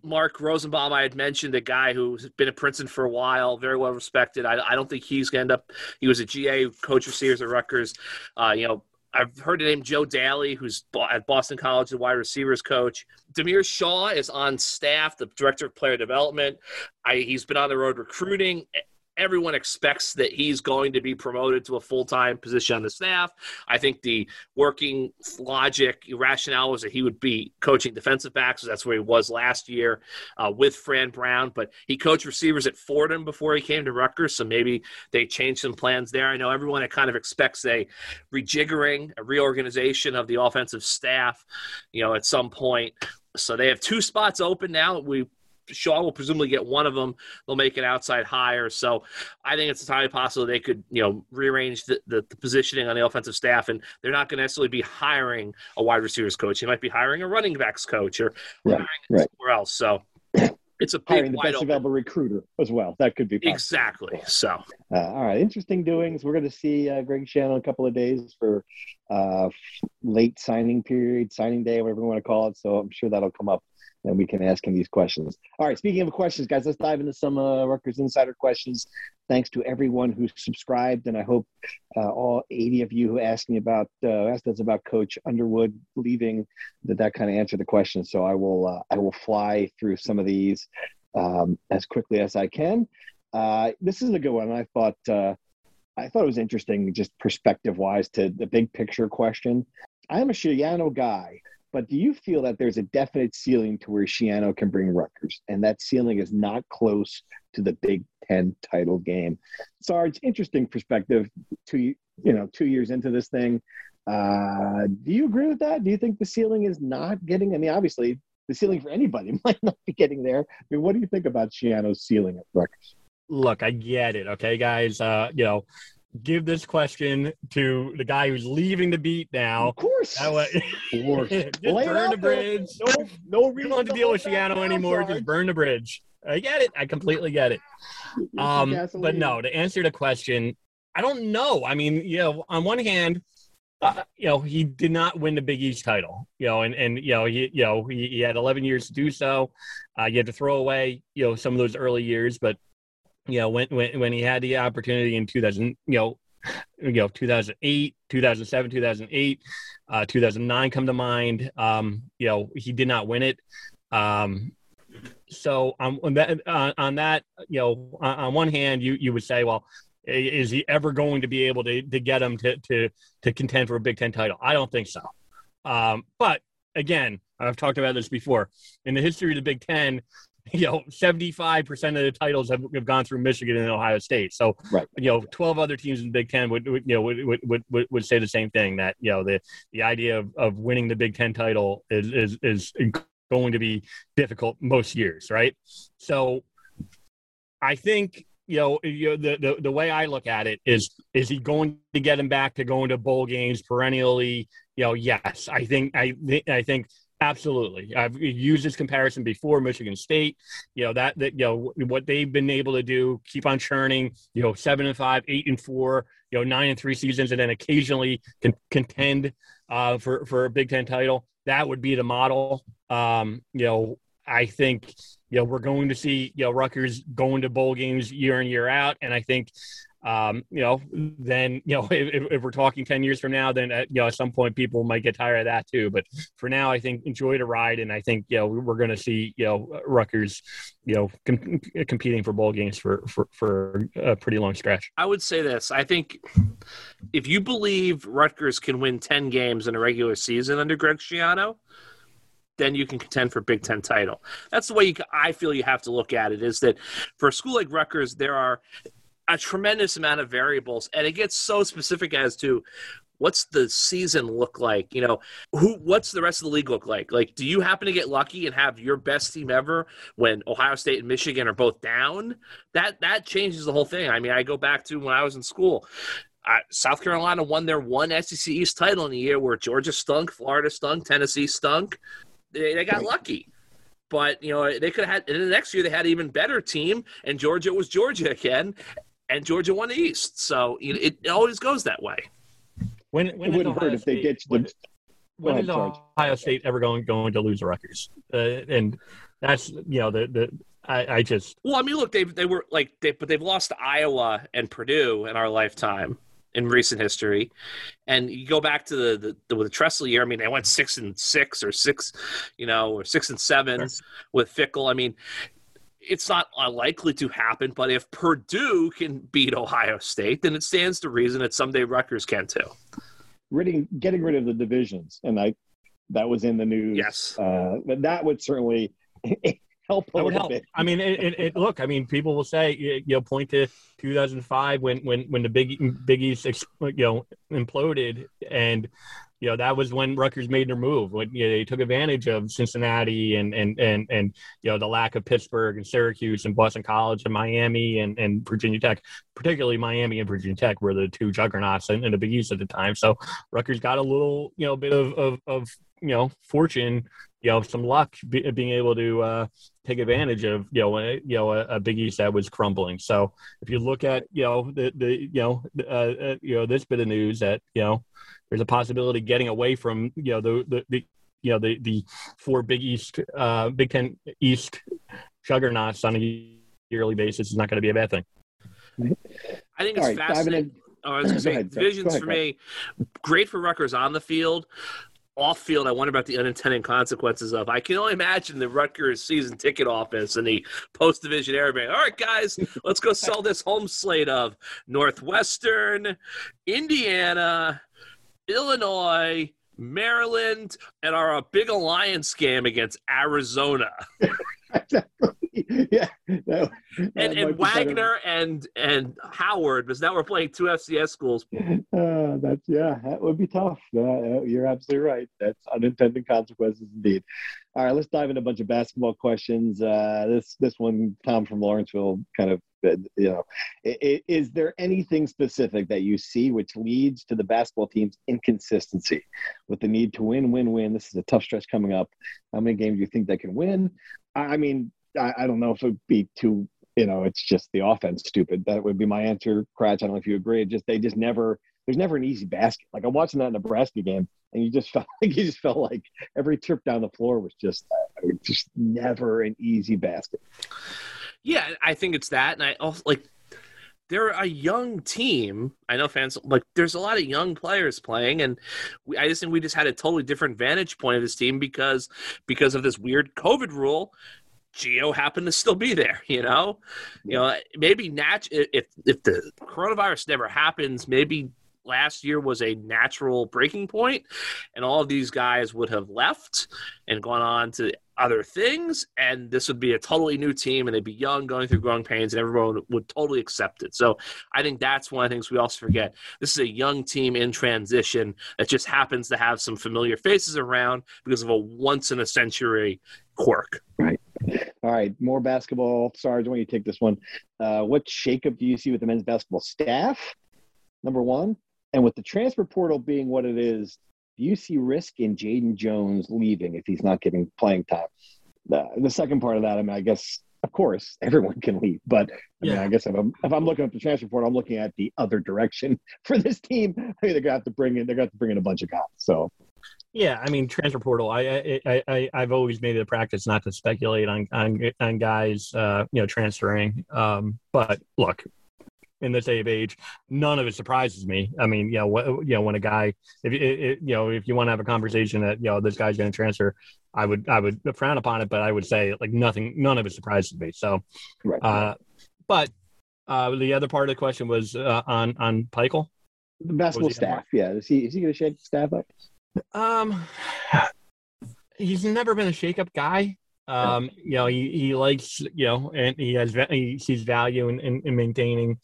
Mark Rosenbaum, I had mentioned a guy who's been at Princeton for a while, very well respected. I, I don't think he's going to end up. He was a GA coach receivers at Rutgers. Uh, you know, I've heard the name Joe Daly, who's at Boston College, the wide receivers coach. Damiere Shaw is on staff, the director of player development. I, he's been on the road recruiting everyone expects that he's going to be promoted to a full-time position on the staff. I think the working logic rationale was that he would be coaching defensive backs. So that's where he was last year uh, with Fran Brown. But he coached receivers at Fordham before he came to Rutgers, so maybe they changed some plans there. I know everyone kind of expects a rejiggering, a reorganization of the offensive staff, you know, at some point. So they have two spots open now. We Shaw will presumably get one of them. They'll make an outside hire. So I think it's entirely possible they could, you know, rearrange the, the, the positioning on the offensive staff, and they're not going to necessarily be hiring a wide receivers coach. They might be hiring a running backs coach or right, right. somewhere else. So it's a big, hiring the best open. available recruiter as well. That could be possible. exactly so. Uh, all right, interesting doings. We're going to see uh, Greg Schiano a couple of days for uh, late signing period, signing day, whatever you want to call it. So I'm sure that'll come up then we can ask him these questions. All right, speaking of questions, guys, let's dive into some uh, Rutgers Insider questions. Thanks to everyone who subscribed, and I hope uh, all 80 of you who asked me about uh, asked us about Coach Underwood leaving that that kind of answered the question. So I will uh, I will fly through some of these um, as quickly as I can. Uh, this is a good one. I thought uh, I thought it was interesting, just perspective wise, to the big picture question. I'm a Schiano guy. But do you feel that there's a definite ceiling to where Schiano can bring Rutgers, and that ceiling is not close to the Big Ten title game? Sarge, interesting perspective. Two, you know, two years into this thing, uh, do you agree with that? Do you think the ceiling is not getting? I mean, obviously, the ceiling for anybody might not be getting there. I mean, what do you think about Schiano's ceiling at Rutgers? Look, I get it. Okay, guys. Uh, you know, give this question to the guy who's leaving the beat now. Of course. That way, Of course. burn the bridge. No, no reason to deal with Schiano anymore. Sarge. Just burn the bridge. I get it. I completely get it. Um, but no, to answer the question, I don't know. I mean, you know, on one hand, uh, you know, he did not win the Big East title. You know, and and you know, he you know he, he had 11 years to do so. Uh, you had to throw away you know some of those early years, but you know when when when he had the opportunity in 2000, you know. You know, 2008, 2007, 2008, uh, 2009 come to mind. Um, you know, he did not win it. Um, so um, on that, uh, on that, you know, on, on one hand, you you would say, well, is he ever going to be able to to get him to to to contend for a Big Ten title? I don't think so. Um, but again, I've talked about this before. In the history of the Big Ten, you know, seventy five percent of the titles have, have gone through Michigan and Ohio State. So, Right. you know, twelve other teams in the Big Ten would, would you know would, would would would would say the same thing that you know the the idea of, of winning the Big Ten title is is is going to be difficult most years, right? So, I think you know, you know the, the the way I look at it is is he going to get him back to going to bowl games perennially? You know, yes, I think I I think absolutely. I've used this comparison before. Michigan State, you know that that you know what they've been able to do, keep on churning. You know, seven and five, eight and four, you know, nine and three seasons, and then occasionally can contend uh, for for a Big Ten title. That would be the model. Um, you know, I think you know we're going to see you know Rutgers going to bowl games year in year out, and I think um, you know then you know if, if we're talking ten years from now, then at, you know at some point people might get tired of that too. But for now, I think enjoy the ride, and I think you know we're going to see you know Rutgers you know com- competing for bowl games for for for a pretty long stretch. I would say this. I think if you believe Rutgers can win 10 games in a regular season under Greg Schiano, then you can contend for Big Ten title. That's the way you, I feel you have to look at it is that for a school like Rutgers, there are a tremendous amount of variables, and it gets so specific as to what's the season look like you know who what's the rest of the league look like? Like do you happen to get lucky and have your best team ever when ohio state and michigan are both down? That that changes the whole thing. I mean i go back to when i was in school uh, South Carolina won their one SEC East title in a year where Georgia stunk, Florida stunk, Tennessee stunk. They, they got lucky, but you know they could have had. And the next year they had an even better team, and Georgia was Georgia again, and Georgia won the East. So you know, it, it always goes that way. When It wouldn't Ohio hurt if they State- get you when- the. when ahead, is Ohio State ever going going to lose to Rutgers? Uh, and that's you know the the I, I just Well, I mean, look, they they were like, they, but they've lost to Iowa and Purdue in our lifetime in recent history, and you go back to the the, the, with the Tressel year. I mean, they went six and six or six, you know, or six and seven with Fickell. I mean, it's not unlikely to happen, but if Purdue can beat Ohio State, then it stands to reason that someday Rutgers can too. ridding, getting rid of the divisions, and I that was in the news. Yes. uh, that would certainly help a that would little help. bit. I mean, it, it, it look. I mean, people will say you know point to 2005 when when when the Big Big East you know imploded and. You know that was when Rutgers made their move. When you know, they took advantage of Cincinnati and and and and you know the lack of Pittsburgh and Syracuse and Boston College and Miami and and Virginia Tech, particularly Miami and Virginia Tech were the two juggernauts in, in the Big East at the time. So Rutgers got a little you know bit of of, of you know fortune, you know some luck be, being able to uh, take advantage of you know a, you know a, a Big East that was crumbling. So if you look at you know the the you know uh, uh, you know this bit of news that you know there's a possibility getting away from you know the the, the you know the the four Big East, uh, Big Ten East juggernauts on a yearly basis is not going to be a bad thing. I think it's All right, diving fascinating. Oh, I was going to say, ahead, Jeff. divisions ahead, for me, great for Rutgers on the field. Off field, I wonder about the unintended consequences of. I can only imagine the Rutgers season ticket office and the post division area all right, guys, let's go sell this home slate of Northwestern, Indiana, Illinois, Maryland, and our big alliance game against Arizona. yeah. that- that And, and. Wagner and and Howard, because now we're playing two FCS schools. Uh, that's yeah, that would be tough. Uh, you're absolutely right. That's unintended consequences indeed. All right, let's dive into a bunch of basketball questions. Uh, this this one, Tom from Lawrenceville, kind of uh, you know, is there anything specific that you see which leads to the basketball team's inconsistency with the need to win, win, win? This is a tough stretch coming up. How many games do you think they can win? I mean, I, I don't know if it would be too you know, it's just the offense stupid. That would be my answer, Kratch. I don't know if you agree. It just they just never there's never an easy basket. Like I'm watching that Nebraska game, and you just felt like you just felt like every trip down the floor was just uh, just never an easy basket. Yeah, I think it's that, and I also like they're a young team. I know fans like there's a lot of young players playing, and we, I just think we just had a totally different vantage point of this team because because of this weird COVID rule. Geo happened to still be there, you know. You know, maybe nat if if the coronavirus never happens, maybe last year was a natural breaking point, and all of these guys would have left and gone on to other things, and this would be a totally new team, and they'd be young, going through growing pains, and everyone would totally accept it. So I think that's one of the things we also forget. This is a young team in transition that just happens to have some familiar faces around because of a once in a century quirk. Right. All right, more basketball. Sarge, why don't you take this one? Uh, what shakeup do you see with the men's basketball staff? Number one, and with the transfer portal being what it is, do you see risk in Jaden Jones leaving if he's not getting playing time? The, the second part of that, I mean, I guess of course everyone can leave, but I mean, I guess if I'm if I'm looking at the transfer portal, I'm looking at the other direction for this team. I mean, they're gonna have to bring in they're gonna have to bring in a bunch of guys. So Yeah, I mean transfer portal. I I, I, I I've always made it a practice not to speculate on on, on guys, uh, you know, transferring. Um, but look, in this day of age, none of it surprises me. I mean, you know, what, you know, when a guy, if it, you know, if you want to have a conversation that you know this guy's going to transfer, I would I would frown upon it, but I would say like nothing, none of it surprises me. So, right. uh, but uh, the other part of the question was uh, on on Pikiell. the basketball was the other staff, yeah. Is he is he gonna shake the staff up? Um, he's never been a shake-up guy. Um, you know, he, he likes, you know, and he has, he sees value in, in, in maintaining.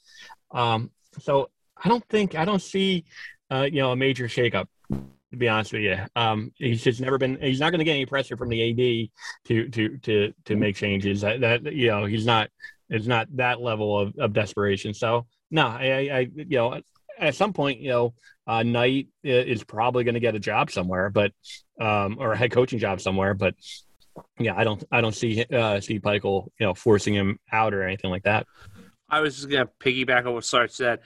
Um, so I don't think, I don't see, uh, you know, a major shakeup, to be honest with you. Um, he's just never been, he's not going to get any pressure from the AD to, to, to, to make changes that, that, you know, he's not, it's not that level of, of desperation. So no, I, I, I you know, at some point, you know, uh, Knight is probably going to get a job somewhere, but um, or a head coaching job somewhere. But yeah, I don't I don't see uh, Steve Pikiell, you know, forcing him out or anything like that. I was just going to piggyback on what Sarge said.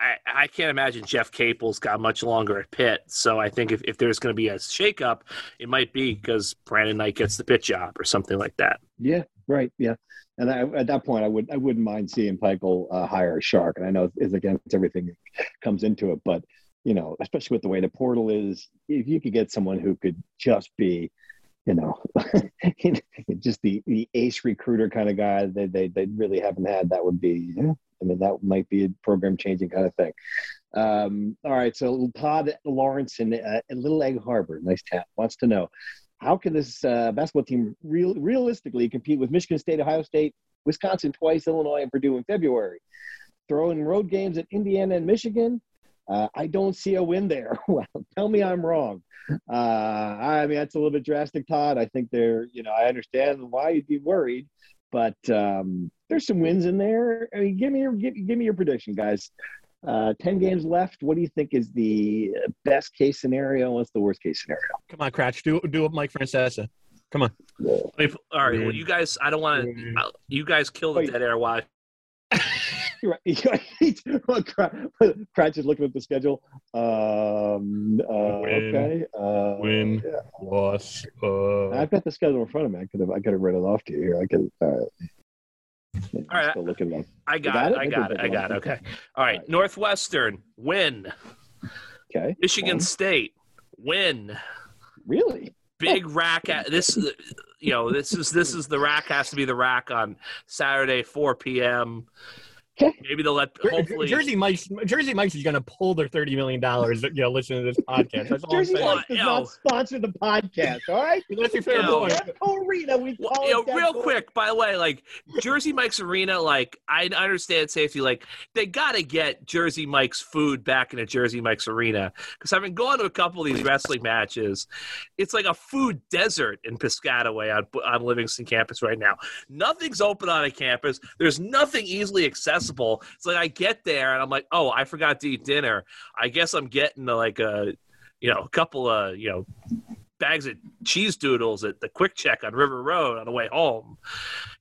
I, I can't imagine Jeff Capel's got much longer at Pitt. So I think if, if there's going to be a shakeup, it might be because Brandon Knight gets the Pitt job or something like that. Yeah, right. Yeah, and I, at that point, I would I wouldn't mind seeing Pikiell uh, hire a shark, and I know it's against everything that comes into it, but you know, especially with the way the portal is, if you could get someone who could just be, you know, just the the ace recruiter kind of guy that they they really haven't had, that would be. Yeah, I mean, that might be a program changing kind of thing. Um, all right, so Todd Lawrence in, uh, Little Egg Harbor, nice town, wants to know how can this uh, basketball team real, realistically compete with Michigan State, Ohio State, Wisconsin twice, Illinois, and Purdue in February? Throw in road games at Indiana and Michigan. Uh, I don't see a win there. well, tell me I'm wrong. Uh, I mean, that's a little bit drastic, Todd. I think they're, you know, I understand why you'd be worried, but um, there's some wins in there. I mean, give me your give, give me your prediction, guys. Uh, Ten games left. What do you think is the best case scenario? What's the worst case scenario? Come on, Kratch, do do it, Mike Francesa. Come on. If, all right, well, you guys, I don't want to. You guys kill the Wait. dead air. Why? You're right. Kratch is looking at the schedule. Um, uh, Win. okay. Uh, Win. yeah. Loss. Uh, I've got the schedule in front of me. I could have. I could have read it off to you here. I could. All right. Yeah, All right. Still looking it up. I got got, it? it. I got it. I got it. Okay. All right. right. Northwestern win. Okay. Michigan Fine. State win. Really? Big RAC. At, this, you know, this is this is the RAC has to be the RAC on Saturday, 4 p.m. Okay. Maybe they'll let hopefully. Jersey Mike's Jersey Mike's is going to pull their thirty million dollars. You know, listening to this podcast. That's all I'm Jersey Mike's does yo. not sponsor the podcast. All right. That's your fair Yo. point. Arena. We Well, call you know, it Demco real quick, by the way, like Jersey Mike's Arena, like I understand safety, like they got to get Jersey Mike's food back into Jersey Mike's Arena because I've been going to a couple of these wrestling matches. It's like a food desert in Piscataway on on Livingston campus right now. Nothing's open on a campus. There's nothing easily accessible. It's like I get there and I'm like, oh, I forgot to eat dinner. I guess I'm getting uh, like a, you know, a couple of you know bags of cheese doodles at the QuickChek on River Road on the way home.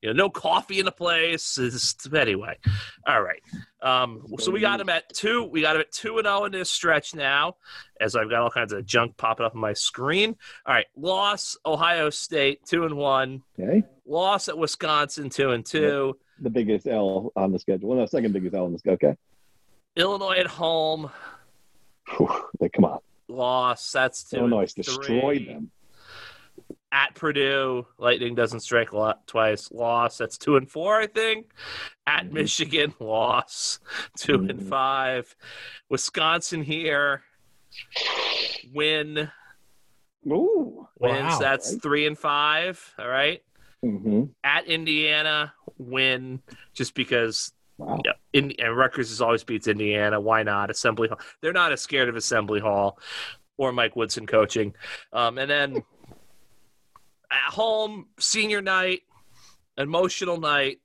You know, no coffee in the place. It's, anyway, all right. Um, so we got him at two. We got him at two and zero in this stretch now, as I've got all kinds of junk popping up on my screen. All right, loss Ohio State two and one. Okay. Loss at Wisconsin two and two. The biggest L on the schedule. Well, no, second biggest L on the schedule. Okay. Illinois at home. Whew. Like, come on. Loss. That's two. Illinois destroyed them. at Purdue, Lightning doesn't strike a lot twice. Loss. That's two and four, I think. At Mhm. Michigan, loss. 2 and Mhm. five. Wisconsin here. Win. Ooh. Wins. Wow. That's Right. three and five. All right. Mm-hmm. At Indiana, win. Just because Wow. yeah, in, and Rutgers has always beats Indiana. Why not? Assembly Hall. They're not as scared of Assembly Hall or Mike Woodson coaching. Um, and then at home, senior night, emotional night.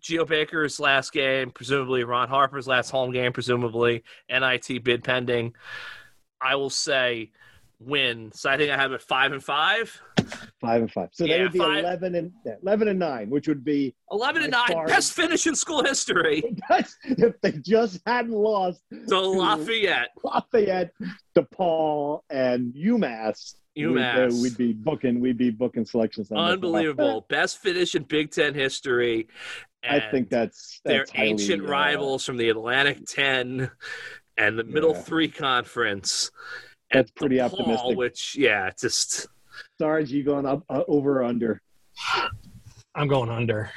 Geo Baker's last game, presumably Ron Harper's last home game, presumably NIT bid pending. I will say win. So I think I have it five and five. Five and five. So Yeah, that would be five. eleven and eleven and nine, which would be 11 and 9, far- best finish in school history. if they just hadn't lost To Lafayette. Lafayette, DePaul, and UMass. UMass. We'd, uh, we'd be booking. We'd be booking selections. Unbelievable. Best finish in Big Ten history. I think that's, that's highly, ancient uh, rivals from the Atlantic 10 and the Middle Yeah. 3 conference. That's pretty DePaul, optimistic. Which, yeah, just Sarge, you going up uh, over or under? I'm going under.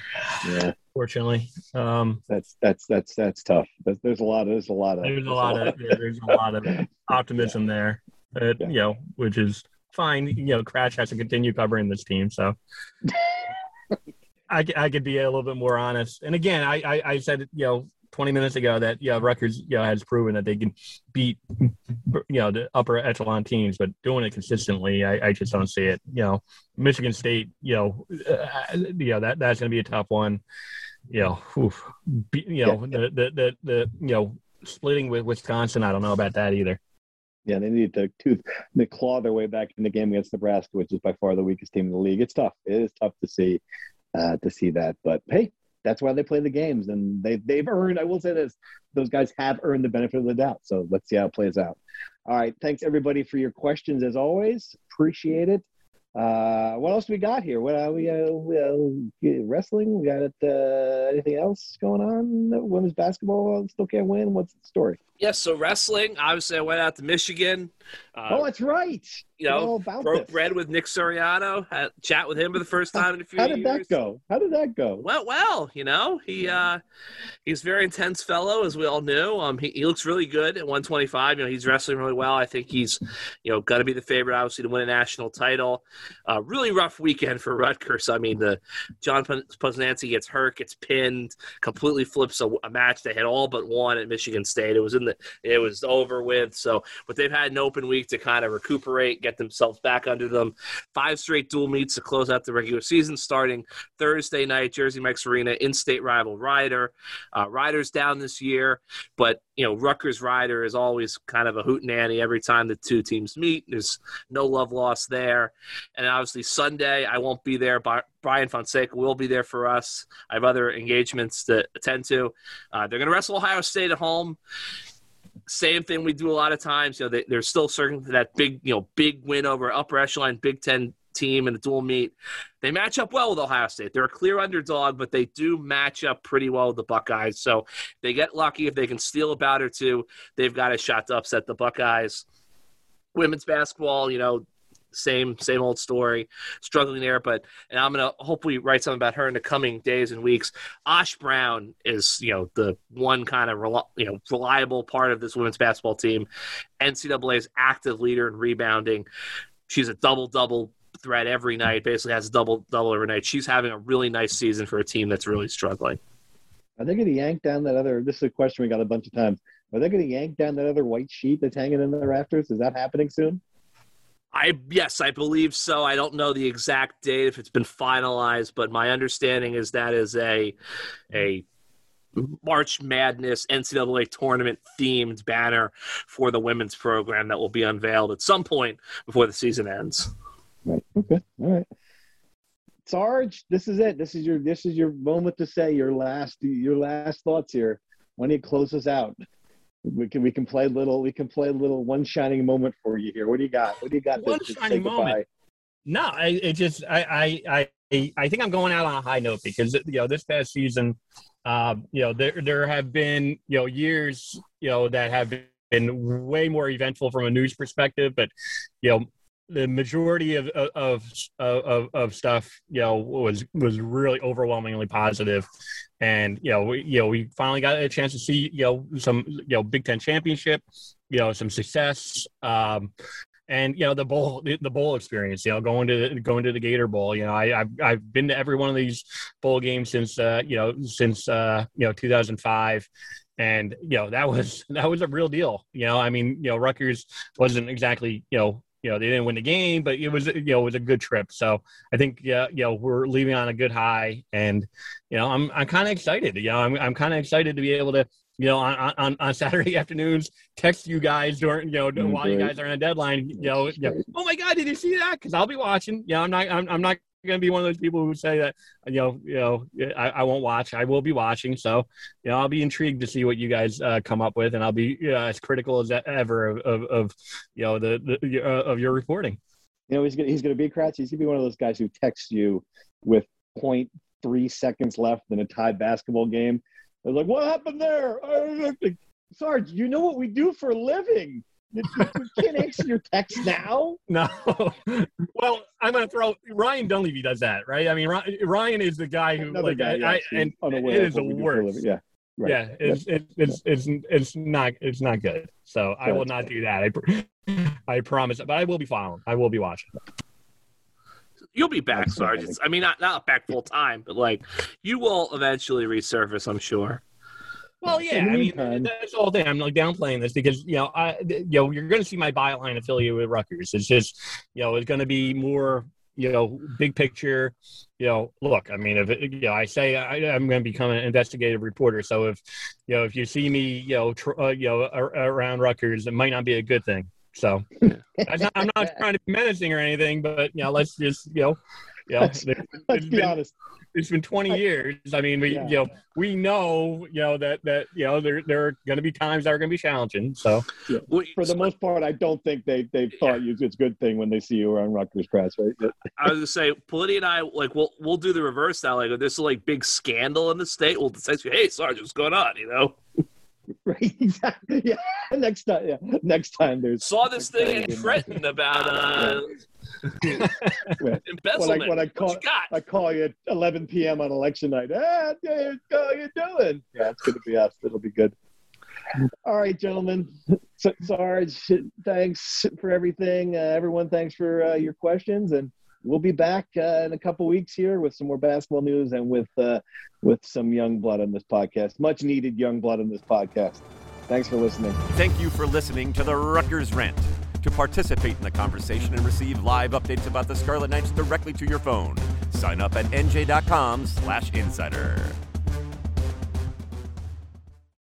Yeah, Fortunately, um, that's that's that's that's tough. There's, a lot of there's a lot of there's a lot of there's a lot of optimism there. Uh, Yeah. You know, which is fine. You know, Kratch has to continue covering this team, so I I could be a little bit more honest. And again, I, I, I said you know 20 minutes ago that yeah, Rutgers you know has proven that they can beat you know the upper echelon teams, but doing it consistently, I, I just don't see it. You know, Michigan State, you know, uh, you know that that's going to be a tough one. You know, oof, be, you know Yeah. the, the the the you know splitting with Wisconsin. I don't know about that either. Yeah, they need to tooth they claw their way back in the game against Nebraska, which is by far the weakest team in the league. It's tough. It is tough to see uh, to see that, but hey, that's why they play the games, and they they've earned. I will say this: those guys have earned the benefit of the doubt. So let's see how it plays out. All right, thanks everybody for your questions as always. Appreciate it. Uh, what else we got here? What are we, uh, we uh, wrestling? We got uh, anything else going on? Women's basketball still can't win. What's the story? Yes, so wrestling. Obviously, I went out to Michigan. Uh, oh, that's right. you know, about broke this. bread with Nick Suriano. Had chat with him for the first time in a few How years. did that go? How did that go? Well, well, you know. He uh, he's a very intense fellow, as we all knew. Um, he, he looks really good at 125. You know, he's wrestling really well. I think he's, you know, going to be the favorite, obviously, to win a national title. Uh, really rough weekend for Rutgers. I mean, the John Poznanski gets hurt, gets pinned, completely flips a, a match they had all but won at Michigan State. It was in the, it was over with. So, but they've had an open week to kind of recuperate, get themselves back under them. Five straight dual meets to close out the regular season, starting Thursday night, Jersey Mike's Arena, in-state rival Rider. Uh, Rider's down this year, but you know Rutgers Rider is always kind of a hoot hootenanny every time the two teams meet. There's no love lost there, and obviously Sunday I won't be there, bar- Brian Fonseca will be there for us. I have other engagements to attend to. Uh, they're going to wrestle Ohio State at home. Same thing we do a lot of times. You know, they, they're still certain that big, you know, big win over upper echelon Big Ten team in a dual meet. They match up well with Ohio State. They're a clear underdog, but they do match up pretty well with the Buckeyes. So they get lucky if they can steal a bout or two. They've got a shot to upset the Buckeyes. Women's basketball, you know, same same old story, struggling there. But and I'm gonna hopefully write something about her in the coming days and weeks. Osh Brown is you know the one kind of rel- you know reliable part of this women's basketball team. NCAA's active leader in rebounding. She's a double double threat every night. Basically has a double double every night. She's having a really nice season for a team that's really struggling. Are they going to yank down that other? This is a question we got a bunch of times. Are they going to yank down that other white sheet that's hanging in the rafters? Is that happening soon? I yes, I believe so. I don't know the exact date if it's been finalized, but my understanding is that is a a March Madness NCAA tournament themed banner for the women's program that will be unveiled at some point before the season ends. Right. Okay. All right. Sarge, this is it. This is your this is your moment to say your last your last thoughts here. When you close us out we can we can play a little we can play a little one shining moment for you here. What do you got? What do you got? One to, shining moment. No, I it just I I I I think I'm going out on a high note because you know this past season, um, you know there there have been you know years you know that have been way more eventful from a news perspective, but you know the majority of, of of of stuff, you know, was was really overwhelmingly positive, and you know, we you know we finally got a chance to see you know some you know Big Ten championship, you know, some success, um, and you know the bowl the, bowl experience. You know, going to going to the Gator Bowl. You know, I I've, I've been to every one of these bowl games since uh, you know since uh, you know 2005 and you know that was that was a real deal you know i mean you know Rutgers wasn't exactly you know you know they didn't win the game, but it was you know it was a good trip. So I think yeah you know we're leaving on a good high, and you know I'm I'm kind of excited. You know I'm I'm kind of excited to be able to you know on, on on Saturday afternoons text you guys during you know mm, while you guys are on a deadline. You know, you know oh my god, did you see that? Because I'll be watching. You know I'm not I'm, I'm not going to be one of those people who say that you know you know I, I won't watch i will be watching so you know i'll be intrigued to see what you guys uh, come up with and i'll be uh, as critical as ever of, of, of you know the, the uh, of your reporting. You know he's gonna, he's going to be Kratch. he's going to be one of those guys who texts you with 0.3 seconds left in a tie basketball game. They're like what happened there? Sarge you know what we do for a living. you, can't answer your text now. No. well, I'm going to throw Ryan Dunleavy does that, right? I mean, Ryan is the guy who, Another like, guy, yeah, I, and it is the worst. Yeah. Right. Yeah, it's, yep. it's, it's, it's, it's not, it's not good. So I will not do that. I, I promise, but I will be following. I will be watching. You'll be back, Sarge. I mean, not, not back full time, but like you will eventually resurface, I'm sure. Well, yeah, I mean that's the whole thing. I'm like downplaying this because you know, I you know, you're going to see my byline affiliate with Rutgers. It's just you know, it's going to be more you know, big picture. You know, look, I mean, if it, you know, I say I, am going to become an investigative reporter, so if you know, if you see me, you know, tr- uh, you know, around Rutgers, it might not be a good thing. So I'm not, I'm not trying to be menacing or anything, but you know, let's just you know, yeah, let's, let's be been, honest it's been 20 years. I mean, we yeah. you know we know you know that that you know there there are going to be times that are going to be challenging. So yeah. for the most part, I don't think they they thought yeah. it's a good thing when they see you around Rutgers press, right? I was gonna say, Politi and I like we'll we'll do the reverse now. Like this is like big scandal in the state. We'll say, hey, Sergeant, what's going on? You know. Right, exactly. Yeah. Next time, yeah. Next time, there's saw this thing in Trenton about uh, Embezzlement. When I, when I call, I call you at 11 p.m. on election night. Ah, Dave, how you doing? Yeah, it's going to be us. It'll be good. All right, gentlemen. So, Sarge, thanks for everything. Uh, everyone, thanks for uh, your questions, and we'll be back uh, in a couple weeks here with some more basketball news and with uh, with some young blood on this podcast. Much needed young blood on this podcast. Thanks for listening. Thank you for listening to the Rutgers Rant. To participate in the conversation and receive live updates about the Scarlet Knights directly to your phone, sign up at nj.com/insider.